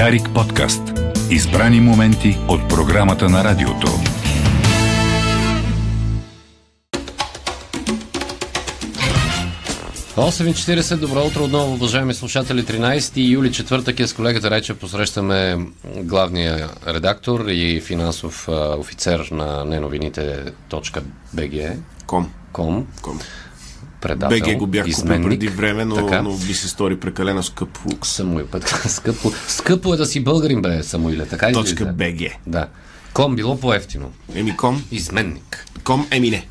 Дарик подкаст. Избрани моменти от програмата на радиото. Осем и 40, добро утро отново, уважаеми слушатели. 13 юли, четвъртък е с колегата Рече. Посрещаме главния редактор и финансов офицер на неновините.bg. Ком. Ком. Ком. Предател, БГ го бях купил преди време, но, Така. но би се стори прекалено скъпо. Самуил Петка. Скъпо, скъпо е да си българин, бе, Самуиле. Така Точка. БГ. Да. Ком било по-ефтино. Еми ком, Изменник. ком, еми не.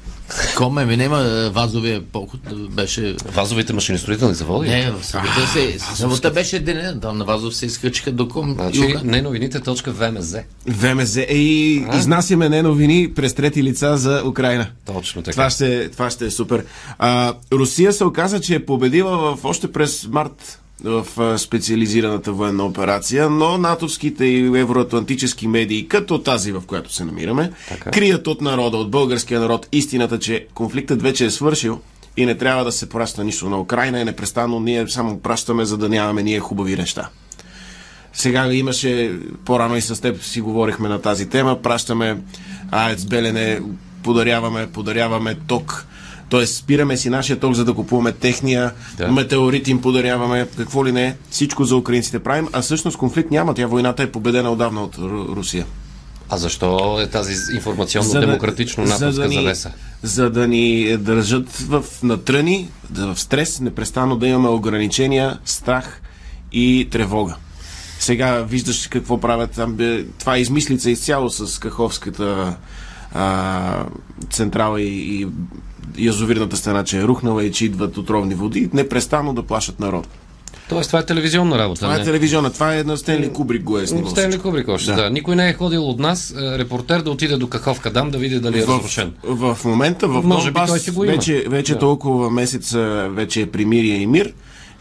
Коме ми няма вазовия поход, беше... Вазовите машиностроителни заводи. Не, в събота се... Събота беше деня, там на Вазов се изкачиха до ком. Значи, Юга. неновините.вмз. ВМЗ. Ей, изнасяме не новини през трети лица за Украина. Точно така. Това ще, това ще е супер. А, Русия се оказа, че е победила в, още през март в специализираната военна операция, но натовските и евроатлантически медии, като тази, в която се намираме, Така. крият от народа, от българския народ, истината, че конфликтът вече е свършил и не трябва да се праща нищо на Украина и непрестанно ние само пращаме, за да нямаме ние хубави неща. Сега имаше, по-рано и с теб си говорихме на тази тема, пращаме АЕЦ Белене, подаряваме, подаряваме ток, т.е. спираме си нашия ток, за да купуваме техния, Да. да. метеорит им подаряваме, какво ли не, всичко за украинците правим, а всъщност конфликт няма, тя войната е победена отдавна от Ру- Русия. А защо е тази информационно-демократично натовска ни, завеса? за да ни държат в натръни, да, в стрес, непрестанно да имаме ограничения, страх и тревога. Сега виждаш какво правят там. Това е измислица изцяло с Каховската а, централа и, и язовирната стена, че е рухнала и че идват отровни води, непрестанно да плашат народ. Тоест, това е телевизионна работа. Това не? е телевизиона, това е на Стенли Кубрик го е снимал. Стенли Кубрик още, да. Да. Никой не е ходил от нас, е, репортер, да отиде до Каховка дам да види дали е в, разрушен. в момента в Може би Донбас той си го има. вече, вече Да. толкова месеца вече е примирие и мир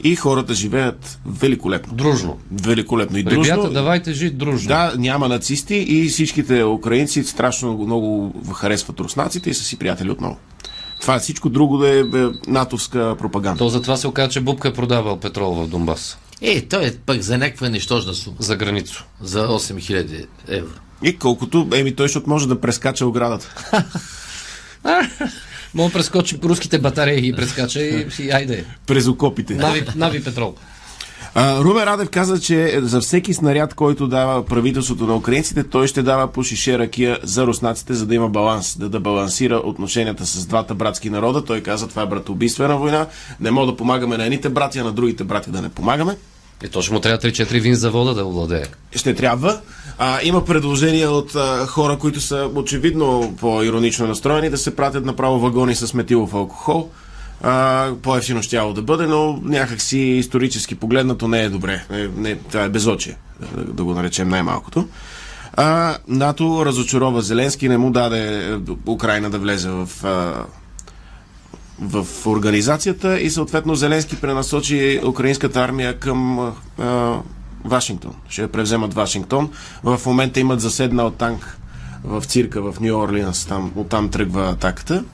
и хората живеят великолепно. Дружно. Великолепно и дружно. Ребята, давайте жить дружно. Да, няма нацисти и всичките украинци страшно много харесват руснаците и са си приятели отново. Това е всичко друго да е, е натовска пропаганда. То затова се оказа, че Бубка е продавал петрол в Донбас. Е, той е пък за някаква нищожна сума. За границо. За 8000 евро. И колкото, еми той ще може да прескача оградата. Мога прескочи руските батареи и прескача и, и айде. През окопите. Нави, нави петрол. А, Румен Радев каза, че за всеки снаряд, който дава правителството на украинците, той ще дава по шише ракия за руснаците, за да има баланс, да, да балансира отношенията с двата братски народа. Той каза, това е братоубийствена война, не мога да помагаме на едните брати, а на другите брати да не помагаме. И то ще му трябва 3-4 вин завода да овладее. Ще трябва. А, има предложения от а, хора, които са очевидно по-иронично настроени, да се пратят направо вагони с метилов алкохол. По-ефтино щяло да бъде, но някакси исторически погледнато не е добре. Не, не, това е безочие, да, да го наречем най-малкото. А, НАТО разочарова Зеленски, не му даде е, Украина да влезе в, а, в организацията и съответно Зеленски пренасочи украинската армия към а, Вашингтон. Ще я превземат Вашингтон. В момента имат заседнал танк в цирка в Нью Орлинс. Там, оттам тръгва атаката.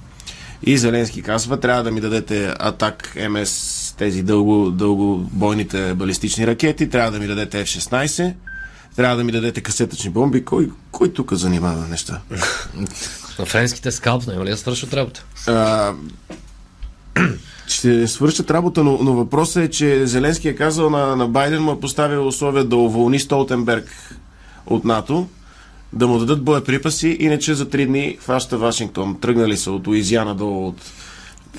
И Зеленски казва, трябва да ми дадете атак МС, тези дълго, дългобойните балистични ракети, трябва да ми дадете F-16, трябва да ми дадете касетъчни бомби. Кой, кой тук занимава неща? На френските скалп, няма ли да свършат работа? А, ще свършат работа, но, но въпросът е, че Зеленски е казал на, на Байден, му е поставил условия да уволни Столтенберг от НАТО, да му дадат боеприпаси, иначе за три дни хваща Вашингтон. Тръгнали са от Луизиана до от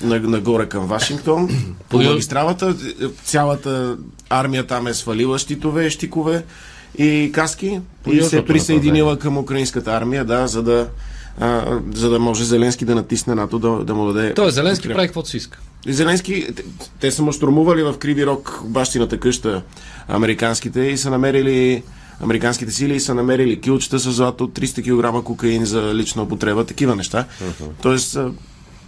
на- нагоре към Вашингтон. По магистралата цялата армия там е свалила щитове, щикове и каски и се присъединила към украинската армия, да, за да, а, за да може Зеленски да натисне НАТО да, да му даде. Той Зеленски прави каквото си иска. Зеленски, те, те са му штурмували в Криви Рок, бащината къща, американските, и са намерили американските сили са намерили килчета с злато, 300 кг кокаин за лична употреба, такива неща. Тоест, а,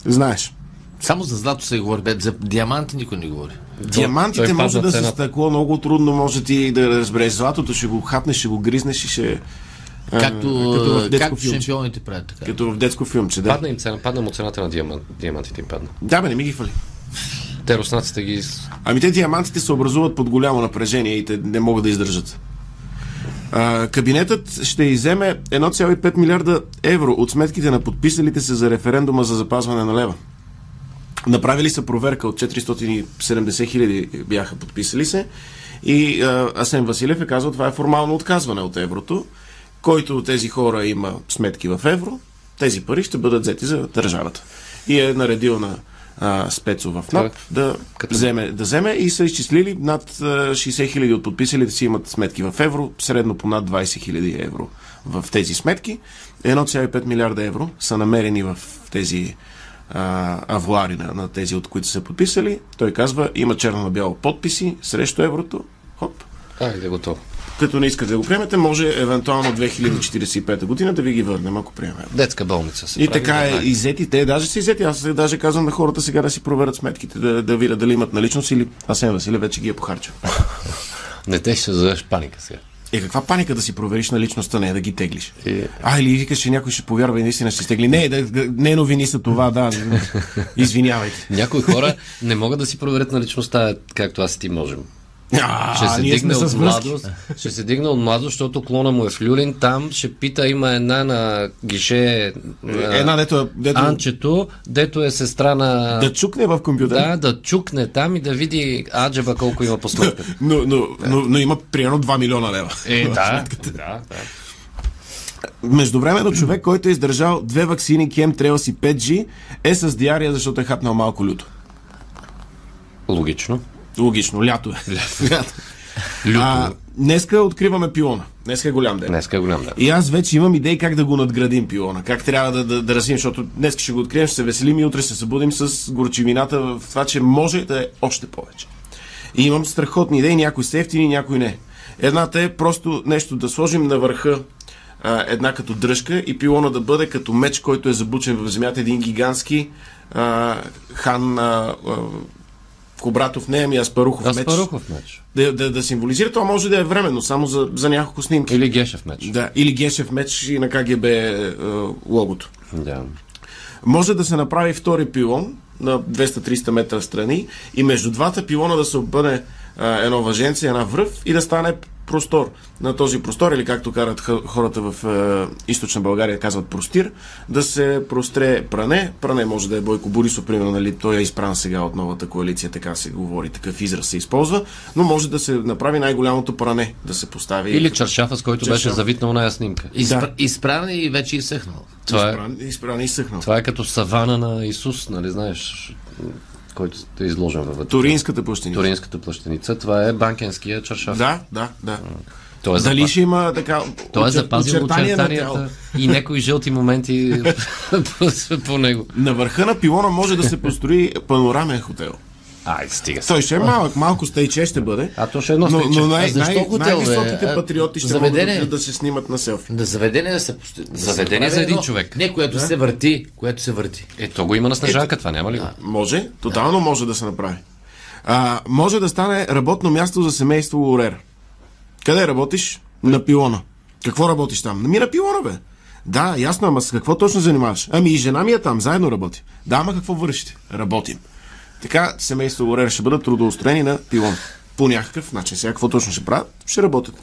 знаеш, Само за злато се говори, бе, за диаманти никой не говори. диамантите той може падна да са цената. стъкло, много трудно може ти да разбереш златото, ще го хапнеш, ще го гризнеш и ще... а, Както, като в детско както филмче. шампионите правят така. Като в детско филмче, да. Падна им цена, падна му цената на диамант, диамантите им падна. Да, бе, не ми ги хвали. Те руснаците ги... Ами те диамантите се образуват под голямо напрежение и те не могат да издържат. Кабинетът ще иземе 1,5 милиарда евро от сметките на подписалите се за референдума за запазване на лева. Направили са проверка от 470 хиляди бяха подписали се и а, Асен Василев е казал, това е формално отказване от еврото, който от тези хора има сметки в евро, тези пари ще бъдат взети за държавата. И е наредил на а, спецо в НАП да, като- вземе, да вземе и са изчислили над а, 60 хиляди от подписалите си имат сметки в евро, средно по над 20 хиляди евро в тези сметки. 1,5 милиарда евро са намерени в тези а, авуари на, на тези, от които са подписали. Той казва, има черно на бяло подписи срещу еврото. Хоп. Айде, готово. Като не искате да го приемете, може евентуално 2045 година да ви ги върнем, ако приемем. Детска болница се И прави, така да е, знаете. иззети, те даже са иззети. Аз даже казвам на хората сега да си проверят сметките, да, да видят дали имат наличност или Асен Василев вече ги е похарчил. Не те ще зададеш паника сега. Е, каква паника да си провериш наличността, не е да ги теглиш. Е. А, или викаш, че някой ще повярва и наистина ще си тегли. Не, да, да, не новини са това, да. Извинявайте. Някои хора не могат да си проверят наличността, както аз и ти можем. А, Ще се дигне от младост, ще се дигне от младост, защото клона му е в Люлин. Там ще пита, има една на гише Една, дето, е- дето Анчето, дето е сестра на... да чукне в компютъра. Да, да чукне там и да види Аджеба колко има по сметката. Но, но, но, но има примерно 2 милиона лева. Е, да, да, да. Междувременно човек, който е издържал две вакцини Chemtrails и 5G, е с диария, защото е хапнал малко люто. Логично. Логично, лято е. Лято. Люто. А, днеска откриваме пилона. Днеска е голям ден. Днеска е голям ден. И аз вече имам идеи как да го надградим пилона. Как трябва да, да, да развием, защото днес ще го открием, ще се веселим и утре ще се събудим с горчивината в това, че може да е още повече. И имам страхотни идеи, някои са ефтини, някои не. Едната е просто нещо да сложим на върха а, една като дръжка и пилона да бъде като меч, който е забучен в земята, един гигантски а, хан а, а, Кобратов, не, ами Аспарухов меч. Аспарухов меч. Да, да, да символизира, това може да е временно, само за, за няколко снимки. Или Гешев меч. Да, или Гешев меч и на КГБ е, логото. Да. Може да се направи втори пилон на 200-300 метра страни и между двата пилона да се обърне а, едно въженце, една връв и да стане простор. На този простор, или както карат хората в е, източна България, казват простир, да се простре пране. Пране може да е Бойко Борисов, примерно, нали, той е изпран сега от новата коалиция, така се говори, такъв израз се използва, но може да се направи най-голямото пране, да се постави. Или чаршафа, с който беше Чаршаф. завитнал на снимка. Изпра... Да. Изправен и вече изсъхнал. Това е, изпран, изпран и изсъхнал. това е като савана на Исус, нали знаеш, който е изложен във вътре. Туринската плащина. Туринската плащаница. Това е банкенския чаршаф. Да, да, да. Той е, Дали запа... ще има така Той е запазил очертанията и някои жълти моменти по него. На върха на пилона може да се построи панорамен хотел. Ай, стига. Той ще е малък, малко стейче ще бъде. А то ще е едно но, но най- А защо най- хотел, най-високите А, патриоти ще заведение? могат да, да се снимат на селфи. Да заведение да се постои. Да Заведение за един едно- човек. Не, което се върти. Което се върти. Е, то го има на Снежанка, това няма ли го? Може, тотално може да се направи. А, може да стане работно място за семейство Лорер. Къде работиш? На пилона. Какво работиш там? Ми на пилона, бе. Да, ясно, ама с какво точно занимаваш? Ами и жена ми е там, заедно работи. Да, ама какво вършите? Работим. Така семейство Лорер ще бъдат трудоустроени на пилон. По някакъв начин. Сега какво точно ще правят? Ще работят.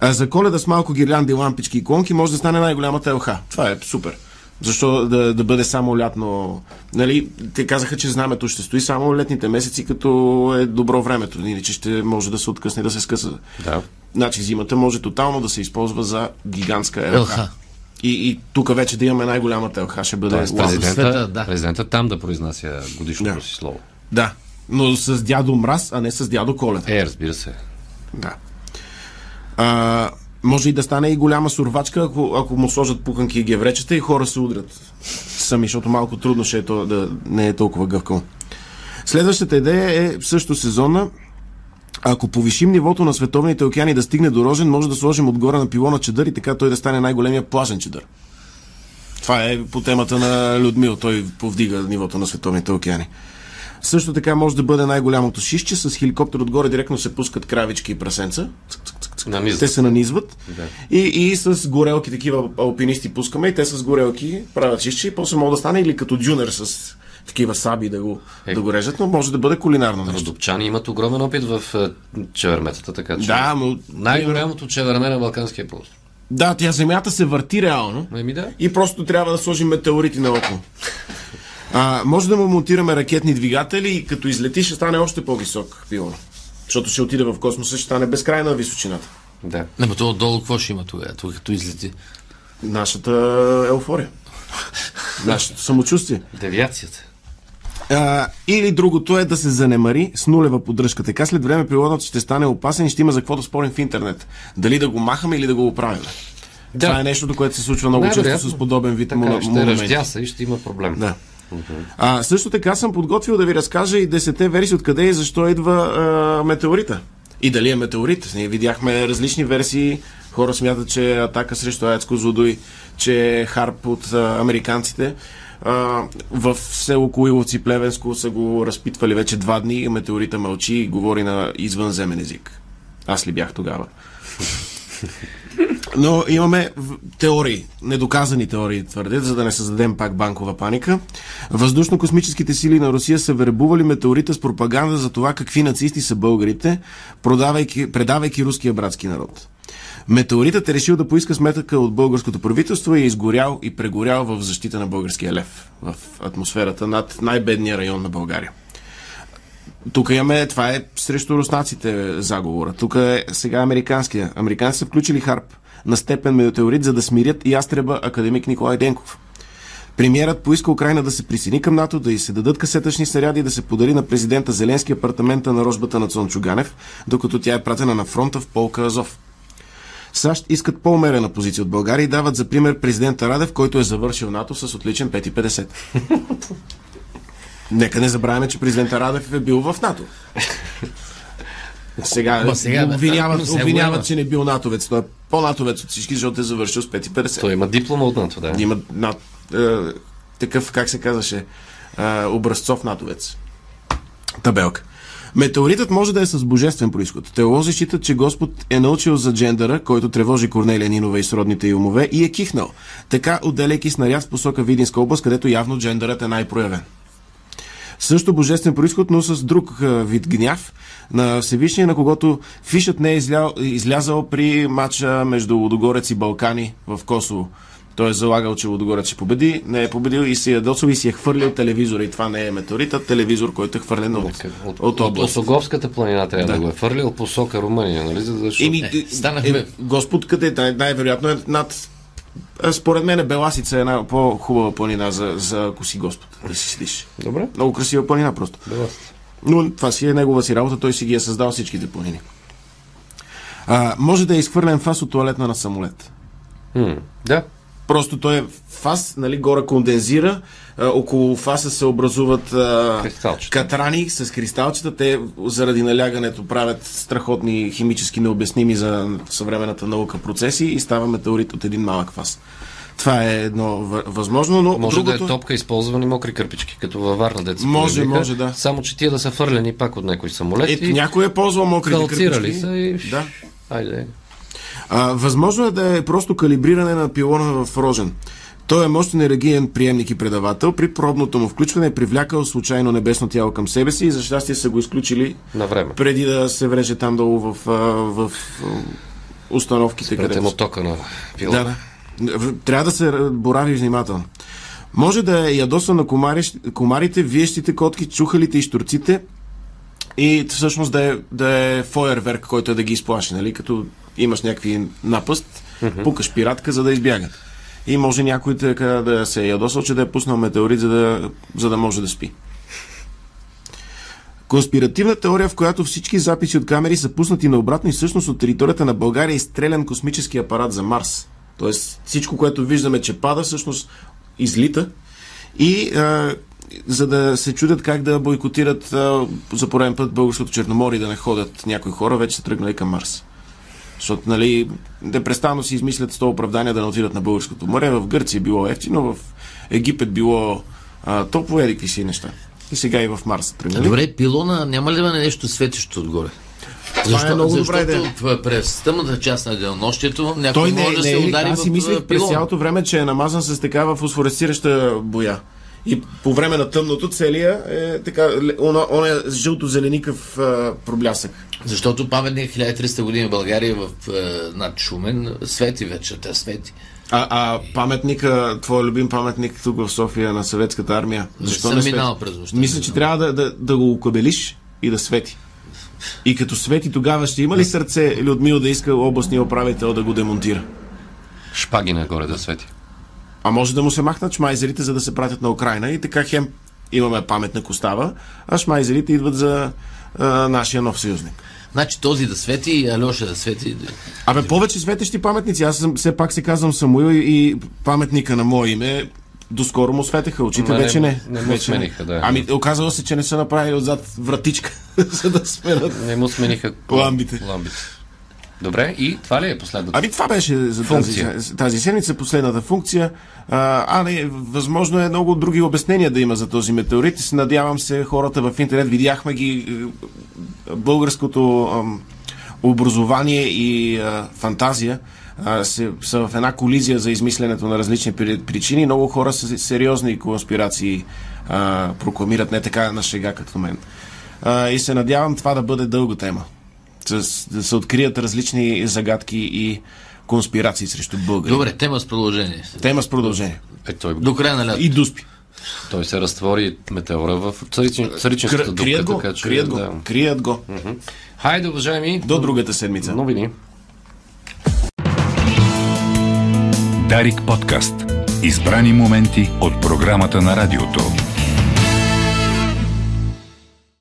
А за коледа с малко гирлянди, лампички и конки може да стане най-голямата ЛХ. Това е супер. Защо да, да бъде само лятно? Нали, те казаха, че знамето ще стои само летните месеци, като е добро времето. Иначе ще може да се откъсне, да се скъса. Да. Значи зимата може тотално да се използва за гигантска ЛХ. ЛХ. И, и тук вече да имаме най-голямата ЛХ, ще бъде Тоест, президента, света, да. президента там да произнася годишното Да. си слово. Да, но с дядо Мраз, а не с дядо Коледа. Е, разбира се. Да. А, може и да стане и голяма сурвачка, ако, ако му сложат пуканки и гевречета и хора се удрят сами, защото малко трудно ще е то да не е толкова гъвкаво. Следващата идея е също сезонна. Ако повишим нивото на световните океани да стигне до Рожен, може да сложим отгоре на пилона чадър и така той да стане най-големия плажен чадър. Това е по темата на Людмил. Той повдига нивото на световните океани. Също така може да бъде най-голямото шишче. С хеликоптер отгоре директно се пускат кравички и прасенца. Нанизват. Те се нанизват. Да. И, и с горелки, такива алпинисти пускаме и те с горелки правят шишче и после може да стане или като дюнер с такива саби да го, Е. да го режат, но може да бъде кулинарно нещо. Родопчани имат огромен опит в е, чеверметата, така че... Да, но... Най-голямото чеверме на Балканския полуостров. Да, тя земята се върти реално. Еми да. И просто трябва да сложим метеорити наоколо. А, може да му монтираме ракетни двигатели и като излети ще стане още по-висок пилон. Защото ще отиде в космоса, ще стане безкрайна височината. Да. Не, но то отдолу какво ще има тогава, тук като излети? Нашата еуфория. Нашето самочувствие. Девиацията. А, или другото е да се занемари с нулева поддръжка. Така след време прилодът ще стане опасен и ще има за какво да спорим в интернет. Дали да го махаме или да го оправим. Да. Това е нещо, което се случва много често с подобен вид Така, мону- ще монументи. ръждяса и ще има проблем. Да. А, също така съм подготвил да ви разкажа и десете версии откъде и защо идва а, метеорита. И дали е метеорит. Ние видяхме различни версии. Хора смятат, че е атака срещу Аец Козлодуй, че е харп от а, американците. А, в село Коиловци, Плевенско са го разпитвали вече два дни. Метеорита мълчи и говори на извънземен език. Аз ли бях тогава? Но имаме теории, недоказани теории твърдят, за да не създадем пак банкова паника. Въздушно-космическите сили на Русия са вербували метеорита с пропаганда за това какви нацисти са българите, продавайки, предавайки руския братски народ. Метеоритът е решил да поиска сметъка от българското правителство и е изгорял и прегорял в защита на българския лев в атмосферата над най-бедния район на България. Тук имаме, това е срещу руснаците заговора. Тук е сега американския. Американците са включили Харп на степен метеорит, за да смирят ястреба академик Николай Денков. Премьерът поиска Украина да се присъедини към НАТО, да й се дадат касетъчни снаряди и да се подари на президента Зеленски апартамента на рожбата на Цончо Ганев, докато тя е пратена на фронта в полка Азов. САЩ искат по-умерена позиция от България и дават за пример президента Радев, който е завършил НАТО с отличен 5,50. Нека не забравяме, че президента Радев е бил в НАТО. Сега, Ма сега, обвиняват, да, обвиняват че не бил натовец. Той е по-натовец от всички, защото е завършил с 5,50. Той има диплома от НАТО, да. Има над, е, такъв, как се казваше, е, образцов натовец. Табелка. Метеоритът може да е с божествен происход. Теолози считат, че Господ е научил за джендъра, който тревожи Корнелия Нинова и сродните й умове и е кихнал. Така, отделяйки снаряд в посока Видинска област, където явно джендърът е най-проявен. Също божествен происход, но с друг вид гняв на Всевишния, на когото фишът не е изля... излязал при матча между Лудогорец и Балкани в Косово. Той е залагал, че Лудогорец ще победи, не е победил и си е доцал и си е хвърлил телевизора. И това не е метеорит, а телевизор, който е хвърлен от, От, от, от, от. Осоговската планина трябва да. Да. го е фърлил посока Румъния, нали? За да защото... Еми, Е, е, станахме- е, Господ къде е? Най- най-вероятно е над... а, Според мен е Беласица е една по-хубава планина за, за ако си Господ да си седиш. Добре. Много красива планина просто. Добре. Но това си е негова си работа, той си ги е създал всичките планини. А, може да е изхвърлен фас от туалетна на самолет. М, да. Просто той е фас, нали, горе кондензира, около фаса се образуват катрани с кристалчета. Те заради налягането правят страхотни химически необясними за съвременната наука процеси и става метеорит от един малък фас. Това е едно въ- възможно, но Може другото... да е топка използвани мокри кърпички, като във Варна деца. Може, може, да. Само, че тия да са фърлени пак от някой самолет Ето, и някой е ползвал калцирали кърпички. са и... Да. Айде. А, възможно е да е просто калибриране на пилона в Рожен. Той е мощен енергиен приемник и предавател. При пробното му включване е привлякал случайно небесно тяло към себе си и за щастие са го изключили На време. преди да се вреже там долу в, в а, установките. Прете където му тока на пила. Да, да. В- Трябва да се борави внимателно. Може да е ядоса на комари, комарите, виещите котки, чухалите и штурците и всъщност да е, да е фойерверк, който е да ги изплаши, нали? Като имаш някакви напъст, пукаш пиратка, за да избягат. И може някой така да се е ядосал, че да е пуснал метеорит, за да, за да може да спи. Конспиративна теория, в която всички записи от камери са пуснати наобратно и всъщност от територията на България е изстрелян космически апарат за Марс. Тоест всичко, което виждаме, че пада, всъщност излита. И а, за да се чудят как да бойкотират а, за пореден път българското Черноморие да не ходят някои хора, вече са тръгнали към Марс. Защото, нали, непрестанно си измислят 100 оправдания да не отидат на българското море. В Гърция било ефтино, в Египет било а, топло, еди какви си неща. И сега и в Марс тръгнали. Добре, пилона няма ли да е нещо светещо отгоре? Това е много добра идея. през тъмната част на денонощието някой Той не, може да не, се удари аз си в мислех а, през цялото време, че е намазан с такава фосфоресцираща боя. И по време на тъмното целия е така, он, он е жълто-зеленикъв а, проблясък. Защото паметник 1300 години в България в е, над Шумен свети вече, те свети. А, а паметника, твой любим паметник тук в София на съветската армия, защо съм не, свети? минал през нощта, Мисля, че трябва да, да, да го окабелиш и да свети. И като свети тогава ще има ли сърце Людмил да иска областния управител да го демонтира? Шпаги нагоре да свети. А може да му се махнат шмайзерите, за да се пратят на Украина и така хем имаме паметник остава, а шмайзерите идват за а, нашия нов съюзник. Значи този да свети и Алеша да свети. Абе, повече светещи паметници. Аз съм, все пак се казвам Самуил и, и паметника на мое име доскоро му светеха очите, не- вече не. не му вече смениха, да. Ами, оказало се, че не са направили отзад вратичка, за да сменят. Не му смениха Ламбите. ламбите. Добре, и това ли е последното? Ами това беше за Функция. тази, тази седмица, последната функция. А, а не, възможно е много други обяснения да има за този метеорит. Надявам се хората в интернет, видяхме ги е, българското ам, образование и а, фантазия а, се, са в една колизия за измисленето на различни при- причини. Много хора с сериозни конспирации а, прокламират, не така на шега като мен. А, и се надявам това да бъде дълга тема. С, да се открият различни загадки и конспирации срещу българи. Добре, тема с продължение. Тема с продължение. Е, той, До края на лято. И дуспи. той се разтвори метеора в царичин, царичинската Кр- дупка. крият го, така че, крият го, да. крият го. Хайде, уважаеми. До другата седмица. Новини. Дарик подкаст. Избрани моменти от програмата на радиото.